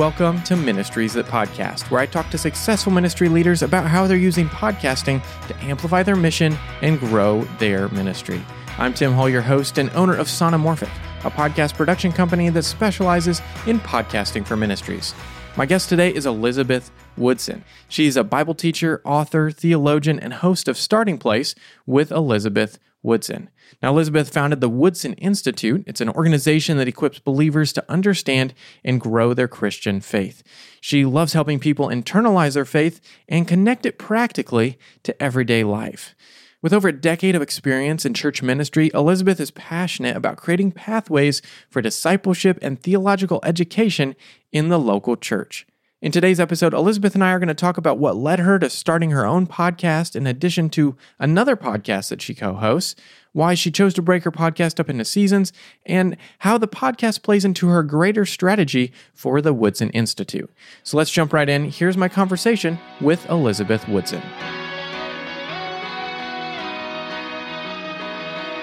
Welcome to Ministries That Podcast, where I talk to successful ministry leaders about how they're using podcasting to amplify their mission and grow their ministry. I'm Tim Hall, your host and owner of Sonomorphic, a podcast production company that specializes in podcasting for ministries. My guest today is Elizabeth Woodson. She's a Bible teacher, author, theologian, and host of Starting Place with Elizabeth Woodson. Now, Elizabeth founded the Woodson Institute. It's an organization that equips believers to understand and grow their Christian faith. She loves helping people internalize their faith and connect it practically to everyday life. With over a decade of experience in church ministry, Elizabeth is passionate about creating pathways for discipleship and theological education in the local church. In today's episode, Elizabeth and I are going to talk about what led her to starting her own podcast in addition to another podcast that she co hosts, why she chose to break her podcast up into seasons, and how the podcast plays into her greater strategy for the Woodson Institute. So let's jump right in. Here's my conversation with Elizabeth Woodson.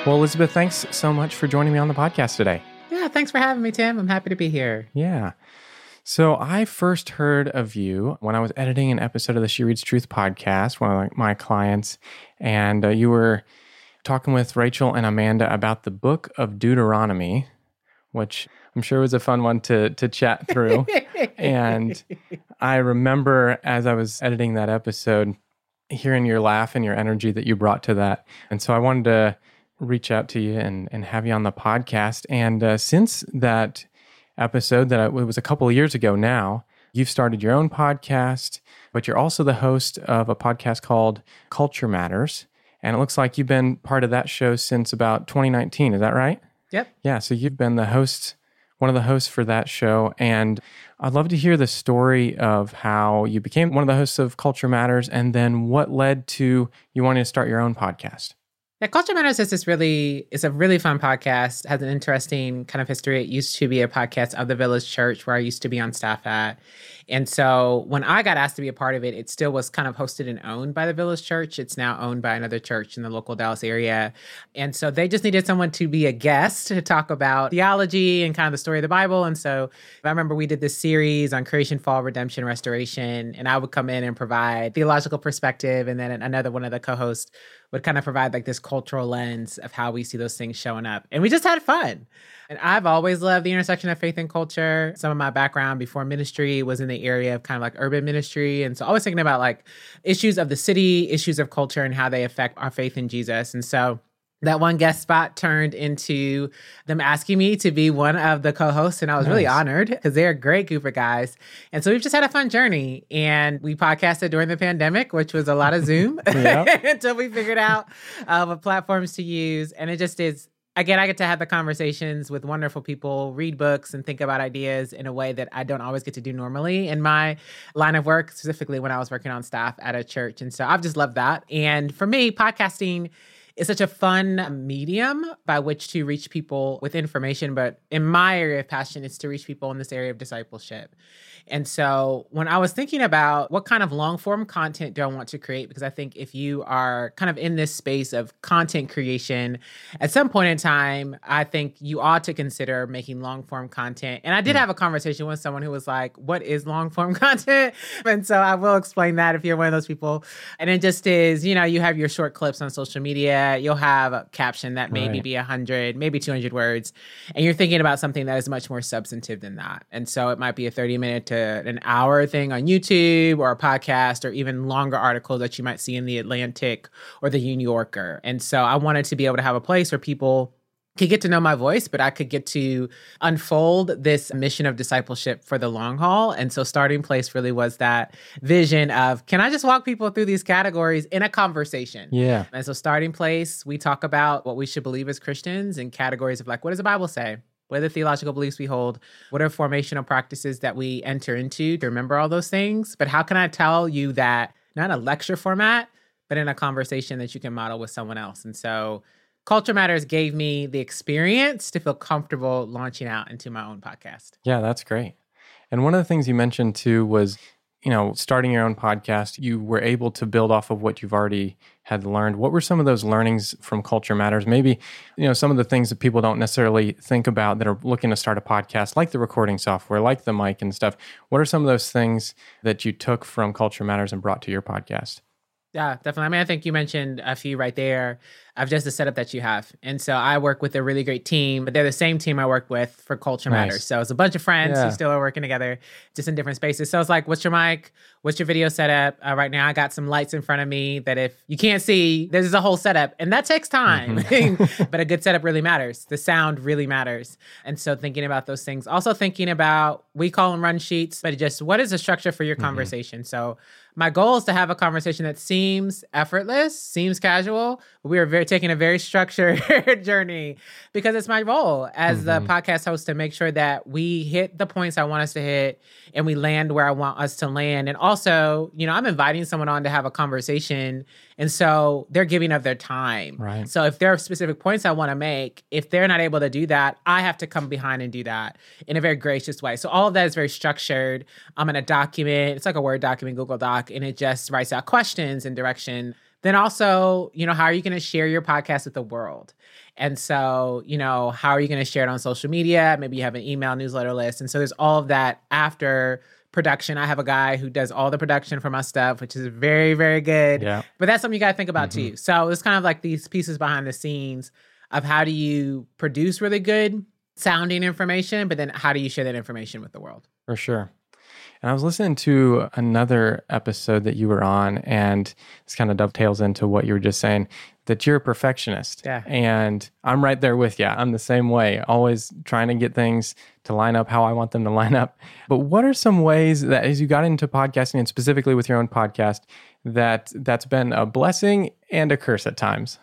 Well, Elizabeth, thanks so much for joining me on the podcast today. Yeah, thanks for having me, Tim. I'm happy to be here. Yeah. So I first heard of you when I was editing an episode of the She Reads Truth podcast, one of my clients, and uh, you were talking with Rachel and Amanda about the book of Deuteronomy, which I'm sure was a fun one to to chat through. and I remember as I was editing that episode, hearing your laugh and your energy that you brought to that, and so I wanted to reach out to you and and have you on the podcast. And uh, since that episode that it was a couple of years ago now. You've started your own podcast, but you're also the host of a podcast called Culture Matters. And it looks like you've been part of that show since about 2019. Is that right? Yep. Yeah. So you've been the host, one of the hosts for that show. And I'd love to hear the story of how you became one of the hosts of Culture Matters and then what led to you wanting to start your own podcast. Yeah, Culture Matters is this really it's a really fun podcast. Has an interesting kind of history. It used to be a podcast of the Village Church where I used to be on staff at. And so when I got asked to be a part of it, it still was kind of hosted and owned by the Village Church. It's now owned by another church in the local Dallas area. And so they just needed someone to be a guest to talk about theology and kind of the story of the Bible. And so I remember we did this series on creation, fall, redemption, restoration. And I would come in and provide theological perspective. And then another one of the co hosts would kind of provide like this cultural lens of how we see those things showing up. And we just had fun. And I've always loved the intersection of faith and culture. Some of my background before ministry was in the area of kind of like urban ministry. And so always thinking about like issues of the city, issues of culture, and how they affect our faith in Jesus. And so that one guest spot turned into them asking me to be one of the co-hosts and i was nice. really honored because they're a great group of guys and so we've just had a fun journey and we podcasted during the pandemic which was a lot of zoom until we figured out uh, what platforms to use and it just is again, I get to have the conversations with wonderful people, read books, and think about ideas in a way that I don't always get to do normally in my line of work, specifically when I was working on staff at a church. And so I've just loved that. And for me, podcasting is such a fun medium by which to reach people with information. But in my area of passion, is to reach people in this area of discipleship. And so when I was thinking about what kind of long form content do I want to create, because I think if you are kind of in this space of content creation, at some point in time, I think you ought to consider making long form content. And I did mm. have a conversation with someone who was like, What is long form content? And so I will explain that if you're one of those people. And it just is, you know, you have your short clips on social media, you'll have a caption that maybe right. be 100, maybe 200 words. And you're thinking about something that is much more substantive than that. And so it might be a 30 minute to an hour thing on YouTube or a podcast or even longer articles that you might see in the Atlantic or the New Yorker. And so I wanted to be able to have a place where people could get to know my voice, but I could get to unfold this mission of discipleship for the long haul. And so, starting place really was that vision of can I just walk people through these categories in a conversation? Yeah. And so, starting place, we talk about what we should believe as Christians in categories of like, what does the Bible say? what are the theological beliefs we hold? What are formational practices that we enter into to remember all those things? But how can I tell you that not in a lecture format, but in a conversation that you can model with someone else? And so Culture Matters gave me the experience to feel comfortable launching out into my own podcast. Yeah, that's great. And one of the things you mentioned too was you know, starting your own podcast, you were able to build off of what you've already had learned. What were some of those learnings from Culture Matters? Maybe, you know, some of the things that people don't necessarily think about that are looking to start a podcast, like the recording software, like the mic and stuff. What are some of those things that you took from Culture Matters and brought to your podcast? Yeah, definitely. I mean, I think you mentioned a few right there of just the setup that you have. And so I work with a really great team, but they're the same team I work with for Culture nice. Matters. So it's a bunch of friends yeah. who still are working together, just in different spaces. So it's like, what's your mic? What's your video setup? Uh, right now, I got some lights in front of me that if you can't see, there's a whole setup, and that takes time. Mm-hmm. but a good setup really matters. The sound really matters. And so thinking about those things, also thinking about we call them run sheets, but just what is the structure for your mm-hmm. conversation? So my goal is to have a conversation that seems effortless, seems casual. We are very taking a very structured journey because it's my role as mm-hmm. the podcast host to make sure that we hit the points I want us to hit and we land where I want us to land. And also, you know, I'm inviting someone on to have a conversation. And so they're giving up their time. Right. So if there are specific points I want to make, if they're not able to do that, I have to come behind and do that in a very gracious way. So all of that is very structured. I'm in a document. It's like a Word document, Google Doc and it just writes out questions and direction. Then also, you know, how are you going to share your podcast with the world? And so, you know, how are you going to share it on social media? Maybe you have an email newsletter list. And so there's all of that after production. I have a guy who does all the production for my stuff, which is very, very good. Yeah. But that's something you got to think about mm-hmm. too. So it's kind of like these pieces behind the scenes of how do you produce really good sounding information, but then how do you share that information with the world? For sure. And I was listening to another episode that you were on, and this kind of dovetails into what you were just saying that you're a perfectionist. Yeah. And I'm right there with you. I'm the same way, always trying to get things to line up how I want them to line up. But what are some ways that as you got into podcasting and specifically with your own podcast, that that's been a blessing and a curse at times?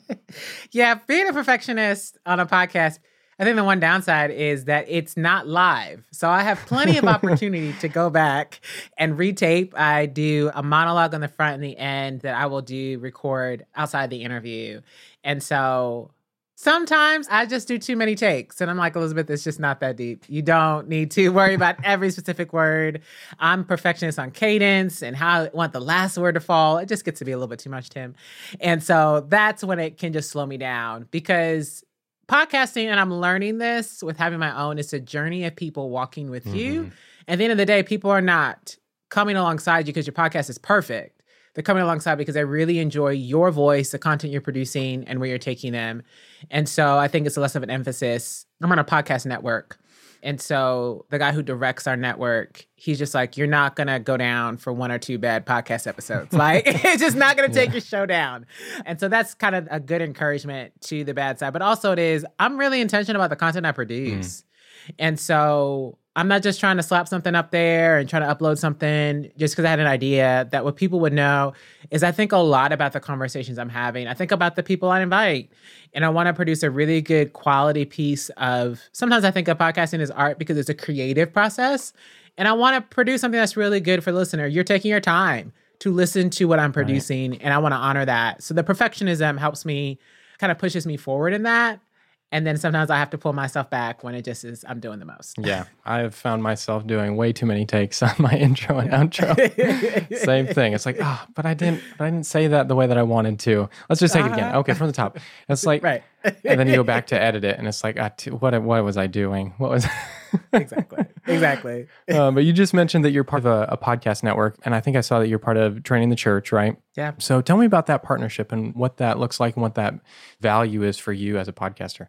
yeah, being a perfectionist on a podcast I think the one downside is that it's not live. So I have plenty of opportunity to go back and retape. I do a monologue on the front and the end that I will do record outside the interview. And so sometimes I just do too many takes. And I'm like, Elizabeth, it's just not that deep. You don't need to worry about every specific word. I'm perfectionist on cadence and how I want the last word to fall. It just gets to be a little bit too much, Tim. And so that's when it can just slow me down because podcasting, and I'm learning this with having my own, it's a journey of people walking with mm-hmm. you. At the end of the day, people are not coming alongside you because your podcast is perfect. They're coming alongside because they really enjoy your voice, the content you're producing, and where you're taking them. And so I think it's less of an emphasis. I'm on a podcast network. And so the guy who directs our network, he's just like, you're not going to go down for one or two bad podcast episodes. Like, it's just not going to take yeah. your show down. And so that's kind of a good encouragement to the bad side. But also, it is, I'm really intentional about the content I produce. Mm. And so I'm not just trying to slap something up there and trying to upload something just because I had an idea that what people would know is I think a lot about the conversations I'm having. I think about the people I invite. And I want to produce a really good quality piece of sometimes I think of podcasting as art because it's a creative process. And I want to produce something that's really good for the listener. You're taking your time to listen to what I'm producing, right. and I want to honor that. So the perfectionism helps me kind of pushes me forward in that. And then sometimes I have to pull myself back when it just is I'm doing the most. Yeah. I've found myself doing way too many takes on my intro and outro. Same thing. It's like, oh, but I didn't but I didn't say that the way that I wanted to. Let's just take uh-huh. it again. Uh-huh. Okay, from the top. It's like right. and then you go back to edit it and it's like, what what was I doing? What was exactly. Exactly. Um, but you just mentioned that you're part of a, a, podcast network, and I think I saw that you're part of Training the Church, right? Yeah. So tell me about that partnership and what that looks like and what that value is for you as a podcaster.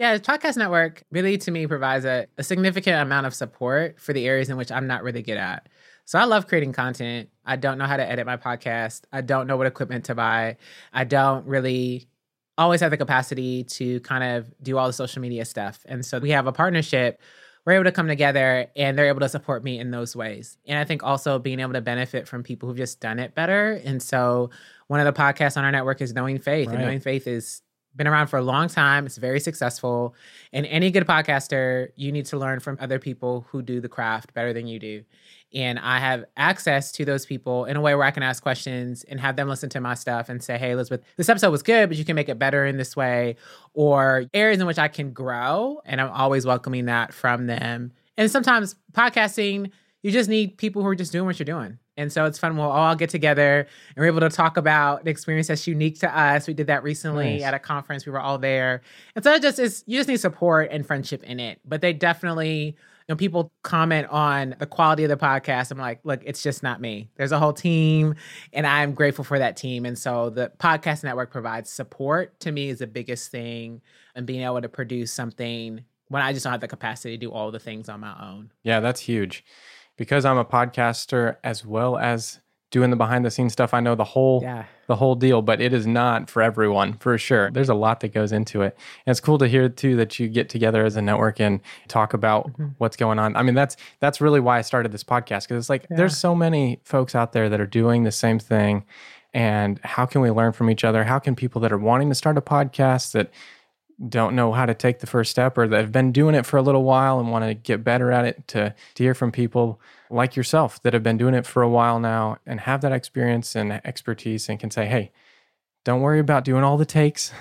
Yeah, the podcast network really to me provides a, a significant amount of support for the areas in which I'm not really good at. So I love creating content. I don't know how to edit my podcast. I don't know what equipment to buy. I don't really always have the capacity to kind of do all the social media stuff. And so we have a partnership. We're able to come together and they're able to support me in those ways. And I think also being able to benefit from people who've just done it better. And so one of the podcasts on our network is Knowing Faith. Right. And Knowing Faith is been around for a long time. It's very successful. And any good podcaster, you need to learn from other people who do the craft better than you do. And I have access to those people in a way where I can ask questions and have them listen to my stuff and say, hey, Elizabeth, this episode was good, but you can make it better in this way, or areas in which I can grow. And I'm always welcoming that from them. And sometimes podcasting, you just need people who are just doing what you're doing. And so it's fun. We'll all get together and we're able to talk about an experience that's unique to us. We did that recently Nice. at a conference. We were all there. And so it just is, you just need support and friendship in it. But they definitely, you know, people comment on the quality of the podcast. I'm like, look, it's just not me. There's a whole team and I'm grateful for that team. And so the podcast network provides support to me is the biggest thing and being able to produce something when I just don't have the capacity to do all the things on my own. Yeah, that's huge. Because I'm a podcaster as well as doing the behind the scenes stuff, I know the whole Yeah. the whole deal, but it is not for everyone for sure. There's a lot that goes into it. And it's cool to hear too that you get together as a network and talk about Mm-hmm. what's going on. I mean, that's that's really why I started this podcast because it's like there's so many folks out there that are doing the same thing and how can we learn from each other? How can people that are wanting to start a podcast that don't know how to take the first step or that have been doing it for a little while and want to get better at it to, to hear from people like yourself that have been doing it for a while now and have that experience and expertise and can say, hey, don't worry about doing all the takes.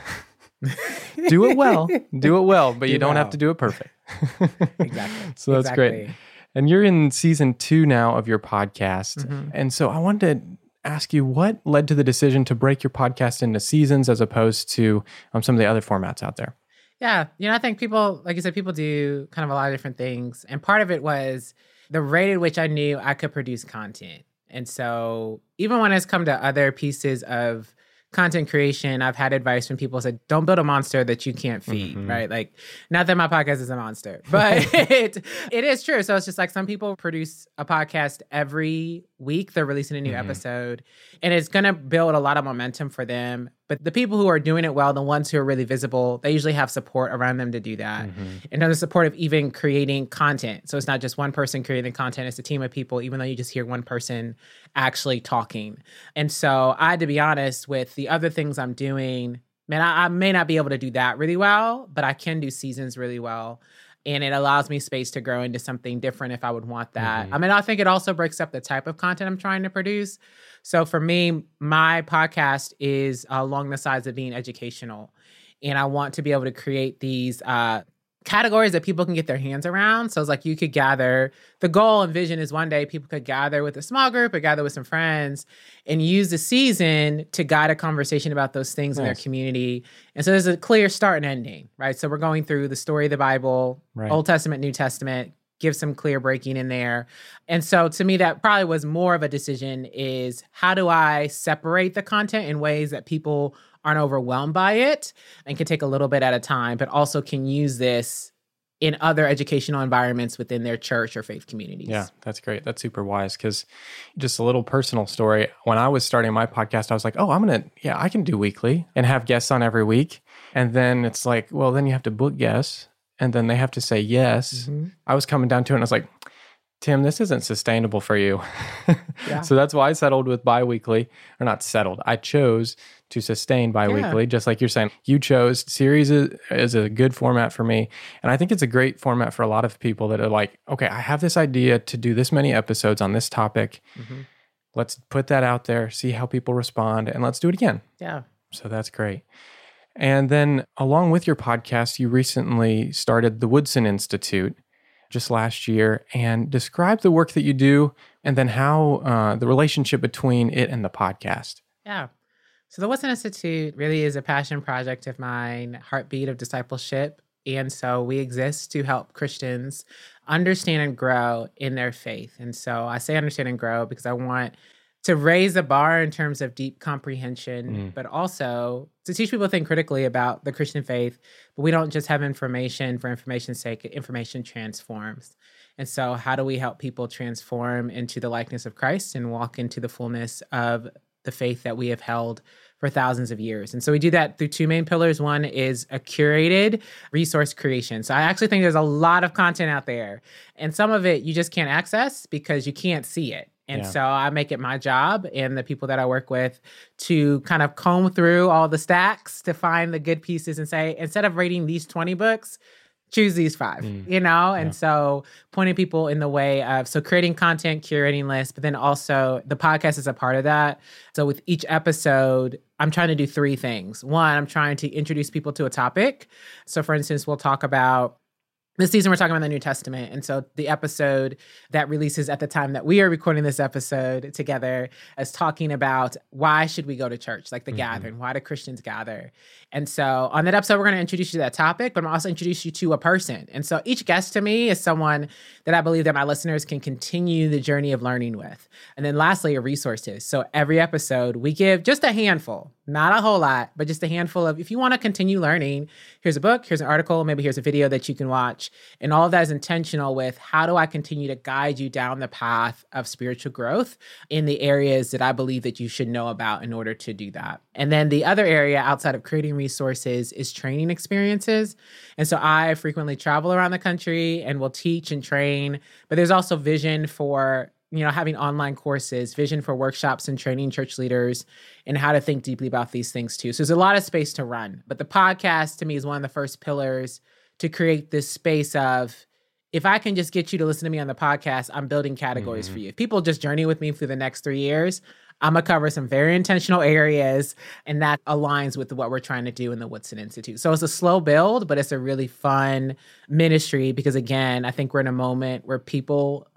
do it well. Do it well, but you don't have to do it perfect. Exactly. So that's great. And you're in season two now of your podcast. Mm-hmm. And so I wanted to ask you what led to the decision to break your podcast into seasons as opposed to um, some of the other formats out there? Yeah. You know, I think people, like you said, people do kind of a lot of different things. And part of it was the rate at which I knew I could produce content. And so even when it's come to other pieces of content creation, I've had advice from people said, don't build a monster that you can't feed, right? Like, not that my podcast is a monster, but it, it is true. So it's just like some people produce a podcast every week, they're releasing a new mm-hmm. episode, and it's going to build a lot of momentum for them. But the people who are doing it well, the ones who are really visible, they usually have support around them to do that. Mm-hmm. And then the support of even creating content. So it's not just one person creating content, it's a team of people, even though you just hear one person actually talking. And so I had to be honest with the other things I'm doing. Man, I, I may not be able to do that really well, but I can do seasons really well. And it allows me space to grow into something different if I would want that. I mean, I think it also breaks up the type of content I'm trying to produce. So for me, my podcast is along the sides of being educational. And I want to be able to create these uh, categories that people can get their hands around. So it's like you could gather, the goal and vision is one day people could gather with a small group or gather with some friends and use the season to guide a conversation about those things in their community. And so there's a clear start and ending, right? So we're going through the story of the Bible, Right. Old Testament, New Testament, give some clear breaking in there. And so to me that probably was more of a decision is how do I separate the content in ways that people aren't overwhelmed by it and can take a little bit at a time, but also can use this in other educational environments within their church or faith communities. Yeah, that's great. That's super wise because just a little personal story. When I was starting my podcast, I was like, oh, I'm going to, yeah, I can do weekly and have guests on every week. And then it's like, well, then you have to book guests and then they have to say yes. Mm-hmm. I was coming down to it and I was like, Tim, this isn't sustainable for you. Yeah. so that's why I settled with bi weekly, or not settled. I chose to sustain bi weekly, just like you're saying. You chose series is, is a good format for me. And I think it's a great format for a lot of people that are like, okay, I have this idea to do this many episodes on this topic. Let's put that out there, see how people respond, and let's do it again. Yeah. So that's great. And then, along with your podcast, you recently started the Woodson Institute just last year and describe the work that you do and then how uh, the relationship between it and the podcast. Yeah. So the Woodson Institute really is a passion project of mine, heartbeat of discipleship. And so we exist to help Christians understand and grow in their faith. And so I say understand and grow because I want to raise the bar in terms of deep comprehension, mm. but also to teach people to think critically about the Christian faith. But we don't just have information for information's sake, information transforms. And so, how do we help people transform into the likeness of Christ and walk into the fullness of the faith that we have held for thousands of years. And so we do that through two main pillars. One is a curated resource creation. So I actually think there's a lot of content out there, and some of it you just can't access because you can't see it. And Yeah. so I make it my job and the people that I work with to kind of comb through all the stacks to find the good pieces and say, instead of rating these 20 books, choose these five, mm. you know? And so pointing people in the way of, so creating content, curating lists, but then also the podcast is a part of that. So with each episode, I'm trying to do three things. One, I'm trying to introduce people to a topic. So for instance, we'll talk about this season we're talking about the New Testament. And so the episode that releases at the time that we are recording this episode together is talking about why should we go to church, like the mm-hmm. gathering, why do Christians gather? And so on that episode, we're going to introduce you to that topic, but I'm also introduce you to a person. And so each guest to me is someone that I believe that my listeners can continue the journey of learning with. And then lastly, resources. So every episode we give just a handful, not a whole lot, but just a handful of if you want to continue learning, here's a book, here's an article, maybe here's a video that you can watch. And all of that is intentional with how do I continue to guide you down the path of spiritual growth in the areas that I believe that you should know about in order to do that. And then the other area outside of creating resources is training experiences. And so I frequently travel around the country and will teach and train, but there's also vision for you know having online courses vision for workshops and training church leaders and how to think deeply about these things too so there's a lot of space to run but the podcast to me is one of the first pillars to create this space of if I can just get you to listen to me on the podcast, I'm building categories mm-hmm. for you. If people just journey with me through the next three years, I'm gonna cover some very intentional areas, and that aligns with what we're trying to do in the Woodson Institute. So it's a slow build, but it's a really fun ministry because, again, I think we're in a moment where people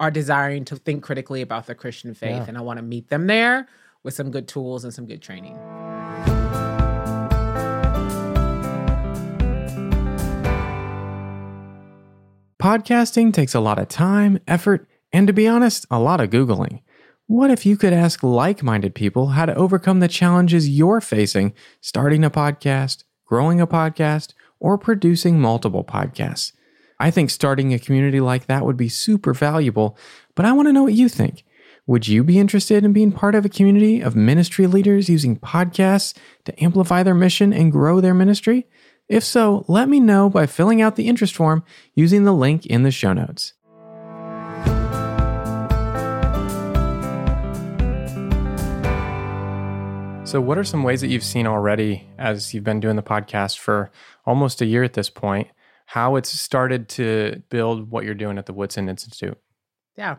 are desiring to think critically about the Christian faith, yeah. and I want to meet them there with some good tools and some good training. Podcasting takes a lot of time, effort, and to be honest, a lot of Googling. What if you could ask like minded people how to overcome the challenges you're facing starting a podcast, growing a podcast, or producing multiple podcasts? I think starting a community like that would be super valuable, but I want to know what you think. Would you be interested in being part of a community of ministry leaders using podcasts to amplify their mission and grow their ministry? If so, let me know by filling out the interest form using the link in the show notes. So, what are some ways that you've seen already as you've been doing the podcast for almost a year at this point, how it's started to build what you're doing at the Woodson Institute? Yeah.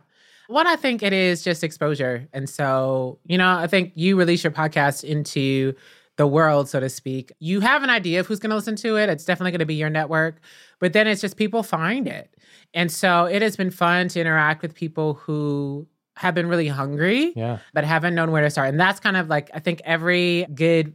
One, I think it is just exposure. And so, you know, I think you release your podcast into the world, so to speak. You have an idea of who's going to listen to it. It's definitely going to be your network, but then it's just people find it. And so it has been fun to interact with people who have been really hungry, yeah. but haven't known where to start. And that's kind of like I think every good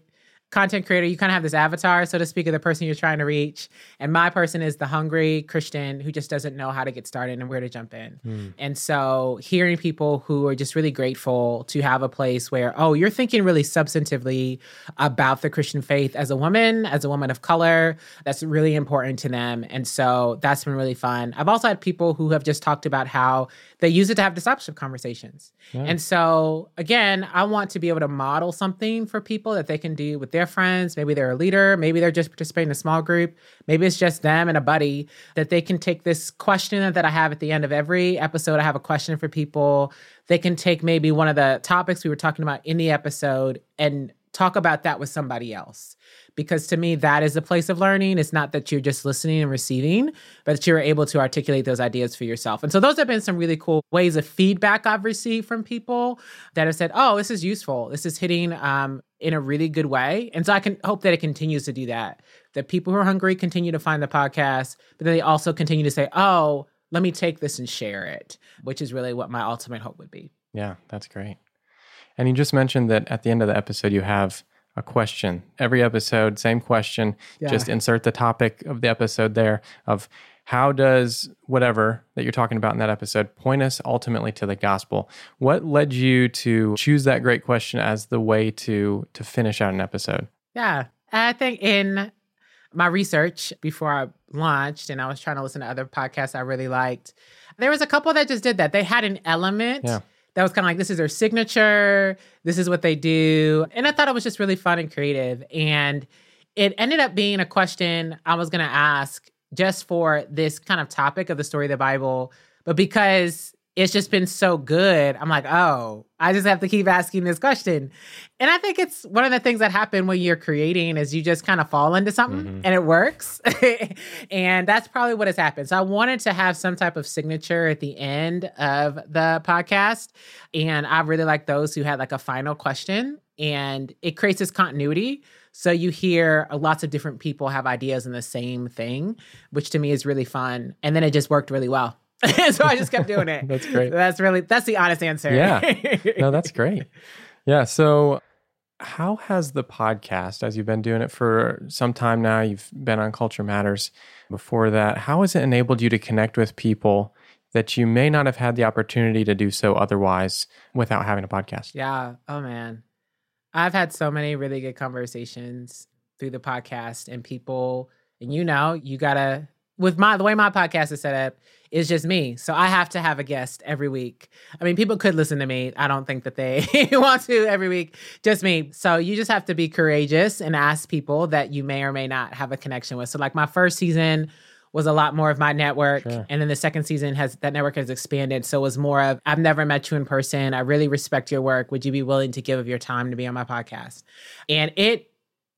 content creator, you kind of have this avatar, so to speak, of the person you're trying to reach. And my person is the hungry Christian who just doesn't know how to get started and where to jump in. Mm. And so hearing people who are just really grateful to have a place where, oh, you're thinking really substantively about the Christian faith as a woman, as a woman of color, that's really important to them. And so that's been really fun. I've also had people who have just talked about how they use it to have discipleship conversations. Yeah. And so again, I want to be able to model something for people that they can do with their friends. Maybe they're a leader. Maybe they're just participating in a small group. Maybe it's just them and a buddy that they can take this question that I have at the end of every episode. I have a question for people. They can take maybe one of the topics we were talking about in the episode and talk about that with somebody else. Because to me that is a place of learning. It's not that you're just listening and receiving but that you're able to articulate those ideas for yourself. And so those have been some really cool ways of feedback i've received from people that have said oh this is useful. This is hitting um, in a really good way. And so i can hope that it continues to do that. That people who are hungry continue to find the podcast but then they also continue to say oh let me take this and share it which is really what my ultimate hope would be. Yeah that's great and you just mentioned that at the end of the episode you have a question. Every episode, same question. Yeah. Just insert the topic of the episode there of how does whatever that you're talking about in that episode point us ultimately to the gospel? What led you to choose that great question as the way to to finish out an episode? Yeah. I think in my research before I launched and I was trying to listen to other podcasts I really liked, there was a couple that just did that. They had an element yeah that was kind of like this is their signature. This is what they do. And i thought it was just really fun and creative. And it ended up being a question i was going to ask just for this kind of topic of the story of the bible. But because it's just been so good. I'm like, oh, I just have to keep asking this question. And I think it's one of the things that happen when you're creating is you just kind of fall into something mm-hmm. and it works. and that's probably what has happened. So I wanted to have some type of signature at the end of the podcast. And I really like those who had like a final question and it creates this continuity. So you hear lots of different people have ideas in the same thing, which to me is really fun. And then it just worked really well. so I just kept doing it. That's great. That's really that's the honest answer. Yeah. No, that's great. Yeah. So, how has the podcast, as you've been doing it for some time now, you've been on Culture Matters before that, how has it enabled you to connect with people that you may not have had the opportunity to do so otherwise without having a podcast? Yeah. Oh man. I've had so many really good conversations through the podcast and people and you know, you got to with my the way my podcast is set up is just me. So I have to have a guest every week. I mean, people could listen to me. I don't think that they want to every week. Just me. So you just have to be courageous and ask people that you may or may not have a connection with. So like my first season was a lot more of my network. Sure. And then the second season has that network has expanded. So it was more of I've never met you in person. I really respect your work. Would you be willing to give of your time to be on my podcast? And it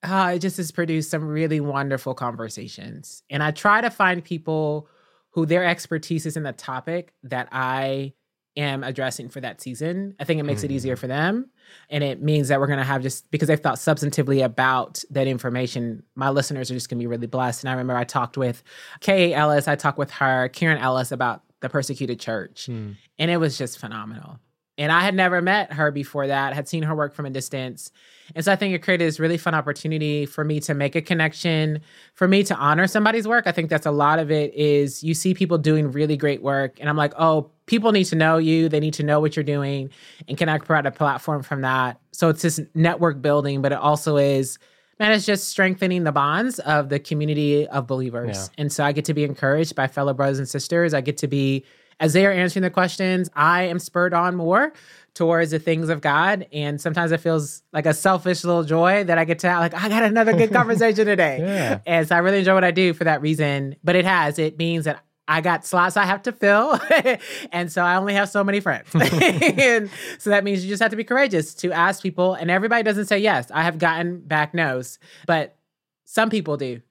uh, it just has produced some really wonderful conversations. And I try to find people who their expertise is in the topic that I am addressing for that season. I think it makes mm. it easier mm. for them. And it means that we're going to have just because they've thought substantively about that information, my listeners are just going to be really blessed. And I remember I talked with Kay Ellis, I talked with her, Karen Ellis about the persecuted church. Mm. And it was just phenomenal. And I had never met her before that, had seen her work from a distance. And so I think it created this really fun opportunity for me to make a connection, for me to honor somebody's work. I think that's a lot of it is you see people doing really great work. And I'm like, oh, people need to know you. They need to know what you're doing. And can I provide a platform from that? So it's this network building, but it also is, man, it's just strengthening the bonds of the community of believers. Yeah. And so I get to be encouraged by fellow brothers and sisters. I get to be as they are answering the questions, I am spurred on more towards the things of God. And sometimes it feels like a selfish little joy that I get to like, I got another good conversation today. yeah. And so I really enjoy what I do for that reason. But it has, it means that I got slots I have to fill. and so I only have so many friends. and so that means you just have to be courageous to ask people. And everybody doesn't say yes. I have gotten back no's, but some people do.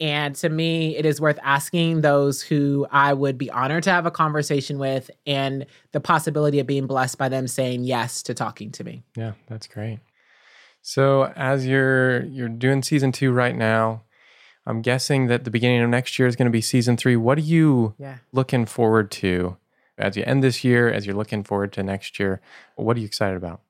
And to me, it is worth asking those who I would be honored to have a conversation with and the possibility of being blessed by them saying yes to talking to me. Yeah, that's great. So as you're you're doing season two right now, I'm guessing that the beginning of next year is going to be season three. What are you yeah. looking forward to as you end this year, as you're looking forward to next year? What are you excited about?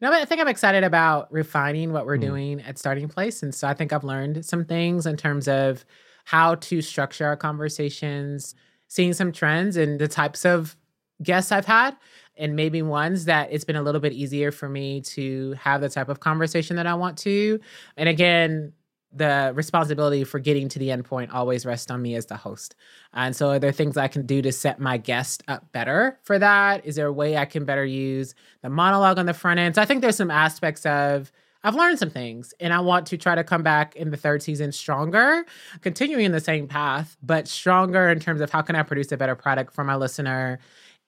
No, but I think I'm excited about refining what we're mm. doing at Starting Place. And so I think I've learned some things in terms of how to structure our conversations, seeing some trends and the types of guests I've had, and maybe ones that it's been a little bit easier for me to have the type of conversation that I want to. And again, the responsibility for getting to the end point always rests on me as the host. And so, are there things I can do to set my guest up better for that? Is there a way I can better use the monologue on the front end? So, I think there's some aspects of I've learned some things and I want to try to come back in the third season stronger, continuing in the same path, but stronger in terms of how can I produce a better product for my listener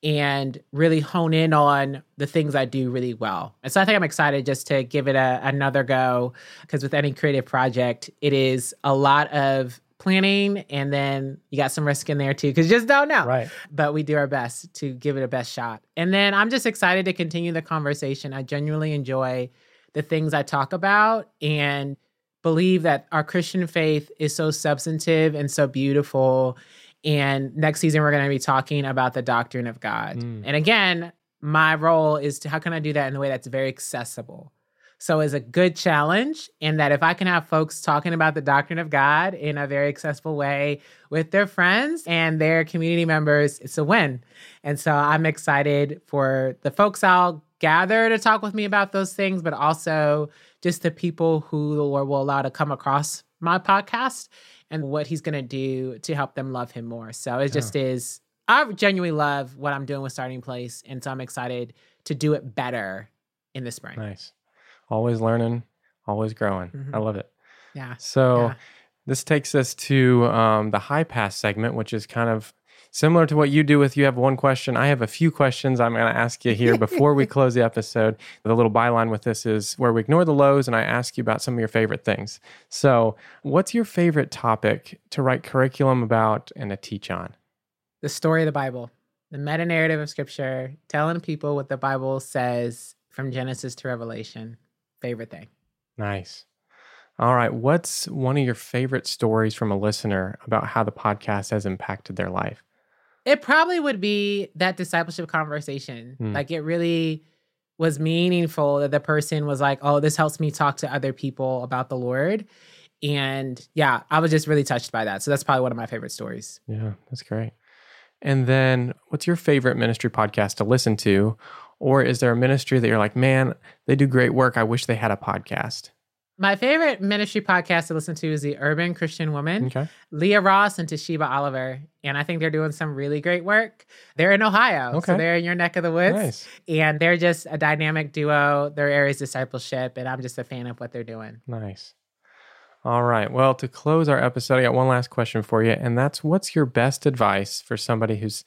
and really hone in on the things I do really well. And so I think I'm excited just to give it a, another go because with any creative project, it is a lot of planning and then you got some risk in there too because you just don't know. Right. But we do our best to give it a best shot. And then I'm just excited to continue the conversation. I genuinely enjoy the things I talk about and believe that our Christian faith is so substantive and so beautiful and next season, we're going to be talking about the doctrine of God. Mm. And again, my role is to how can I do that in a way that's very accessible? So it's a good challenge in that if I can have folks talking about the doctrine of God in a very accessible way with their friends and their community members, it's a win. And so I'm excited for the folks I'll gather to talk with me about those things, but also just the people who the Lord will allow to come across my podcast and what he's going to do to help them love him more. So it just yeah. is, I genuinely love what I'm doing with Starting Place. And so I'm excited to do it better in the spring. Nice. Always learning, always growing. Mm-hmm. I love it. Yeah. So yeah. this takes us to um, the high pass segment, which is kind of similar to what you do with you have one question i have a few questions i'm going to ask you here before we close the episode. The little byline with this is where we ignore the lows and i ask you about some of your favorite things. So what's your favorite topic to write curriculum about and to teach on? The story of the bible. The meta narrative of scripture telling people what the bible says from genesis to revelation. Favorite thing. Nice. All right. What's one of your favorite stories from a listener about how the podcast has impacted their life? It probably would be that discipleship conversation. Mm. Like it really was meaningful that the person was like, oh, this helps me talk to other people about the Lord. And yeah, I was just really touched by that. So that's probably one of my favorite stories. Yeah, that's great. And then what's your favorite ministry podcast to listen to? Or is there a ministry that you're like, man, they do great work. I wish they had a podcast? My favorite ministry podcast to listen to is the Urban Christian Woman, Okay. Leah Ross and Toshiba Oliver. And I think they're doing some really great work. They're in Ohio. Okay. So they're in your neck of the woods. Nice. And they're just a dynamic duo. Their area's discipleship. And I'm just a fan of what they're doing. Nice. All right. Well, to close our episode, I got one last question for you. And that's what's your best advice for somebody who's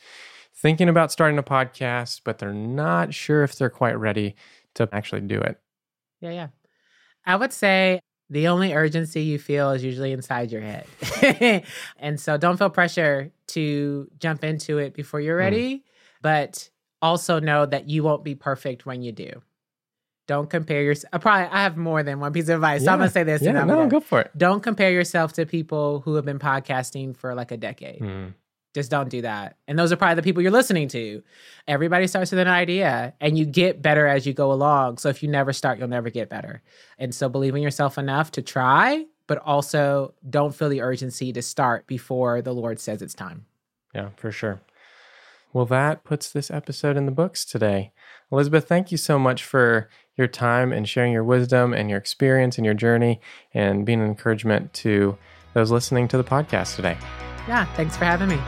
thinking about starting a podcast, but they're not sure if they're quite ready to actually do it? Yeah, yeah. I would say the only urgency you feel is usually inside your head. and so don't feel pressure to jump into it before you're Mm. ready, but also know that you won't be perfect when you do. Don't compare yourself. Probably I have more than one piece of advice. So I'm gonna say this. and Yeah, I'm no, gonna- go for it. Don't compare yourself to people who have been podcasting for like a decade. Hmm. Just don't do that. And those are probably the people you're listening to. Everybody starts with an idea and you get better as you go along. So if you never start, you'll never get better. And so believe in yourself enough to try, but also don't feel the urgency to start before the Lord says it's time. Yeah, for sure. Well, that puts this episode in the books today. Elizabeth, thank you so much for your time and sharing your wisdom and your experience and your journey and being an encouragement to those listening to the podcast today. Yeah, thanks for having me.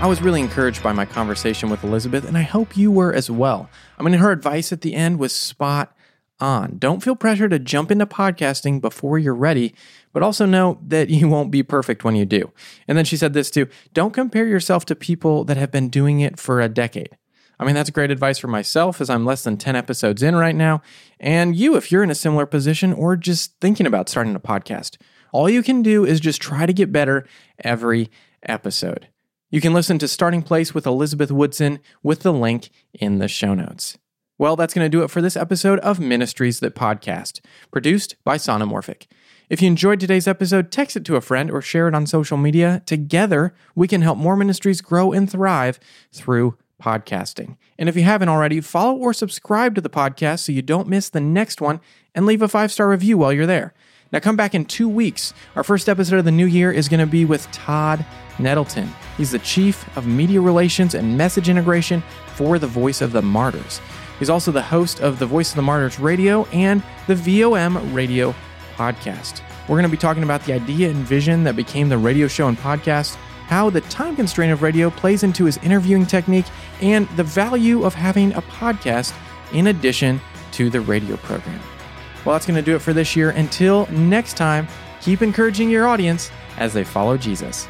I was really encouraged by my conversation with Elizabeth, and I hope you were as well. I mean, her advice at the end was spot on. Don't feel pressure to jump into podcasting before you're ready, but also know that you won't be perfect when you do. And then she said this too don't compare yourself to people that have been doing it for a decade. I mean, that's great advice for myself as I'm less than 10 episodes in right now, and you if you're in a similar position or just thinking about starting a podcast. All you can do is just try to get better every episode. You can listen to Starting Place with Elizabeth Woodson with the link in the show notes. Well, that's going to do it for this episode of Ministries That Podcast, produced by Sonomorphic. If you enjoyed today's episode, text it to a friend or share it on social media. Together, we can help more ministries grow and thrive through podcasting. And if you haven't already, follow or subscribe to the podcast so you don't miss the next one and leave a five star review while you're there. Now, come back in two weeks. Our first episode of the new year is going to be with Todd Nettleton. He's the Chief of Media Relations and Message Integration for the Voice of the Martyrs. He's also the host of the Voice of the Martyrs radio and the VOM radio podcast. We're going to be talking about the idea and vision that became the radio show and podcast, how the time constraint of radio plays into his interviewing technique, and the value of having a podcast in addition to the radio program. Well, that's going to do it for this year. Until next time, keep encouraging your audience as they follow Jesus.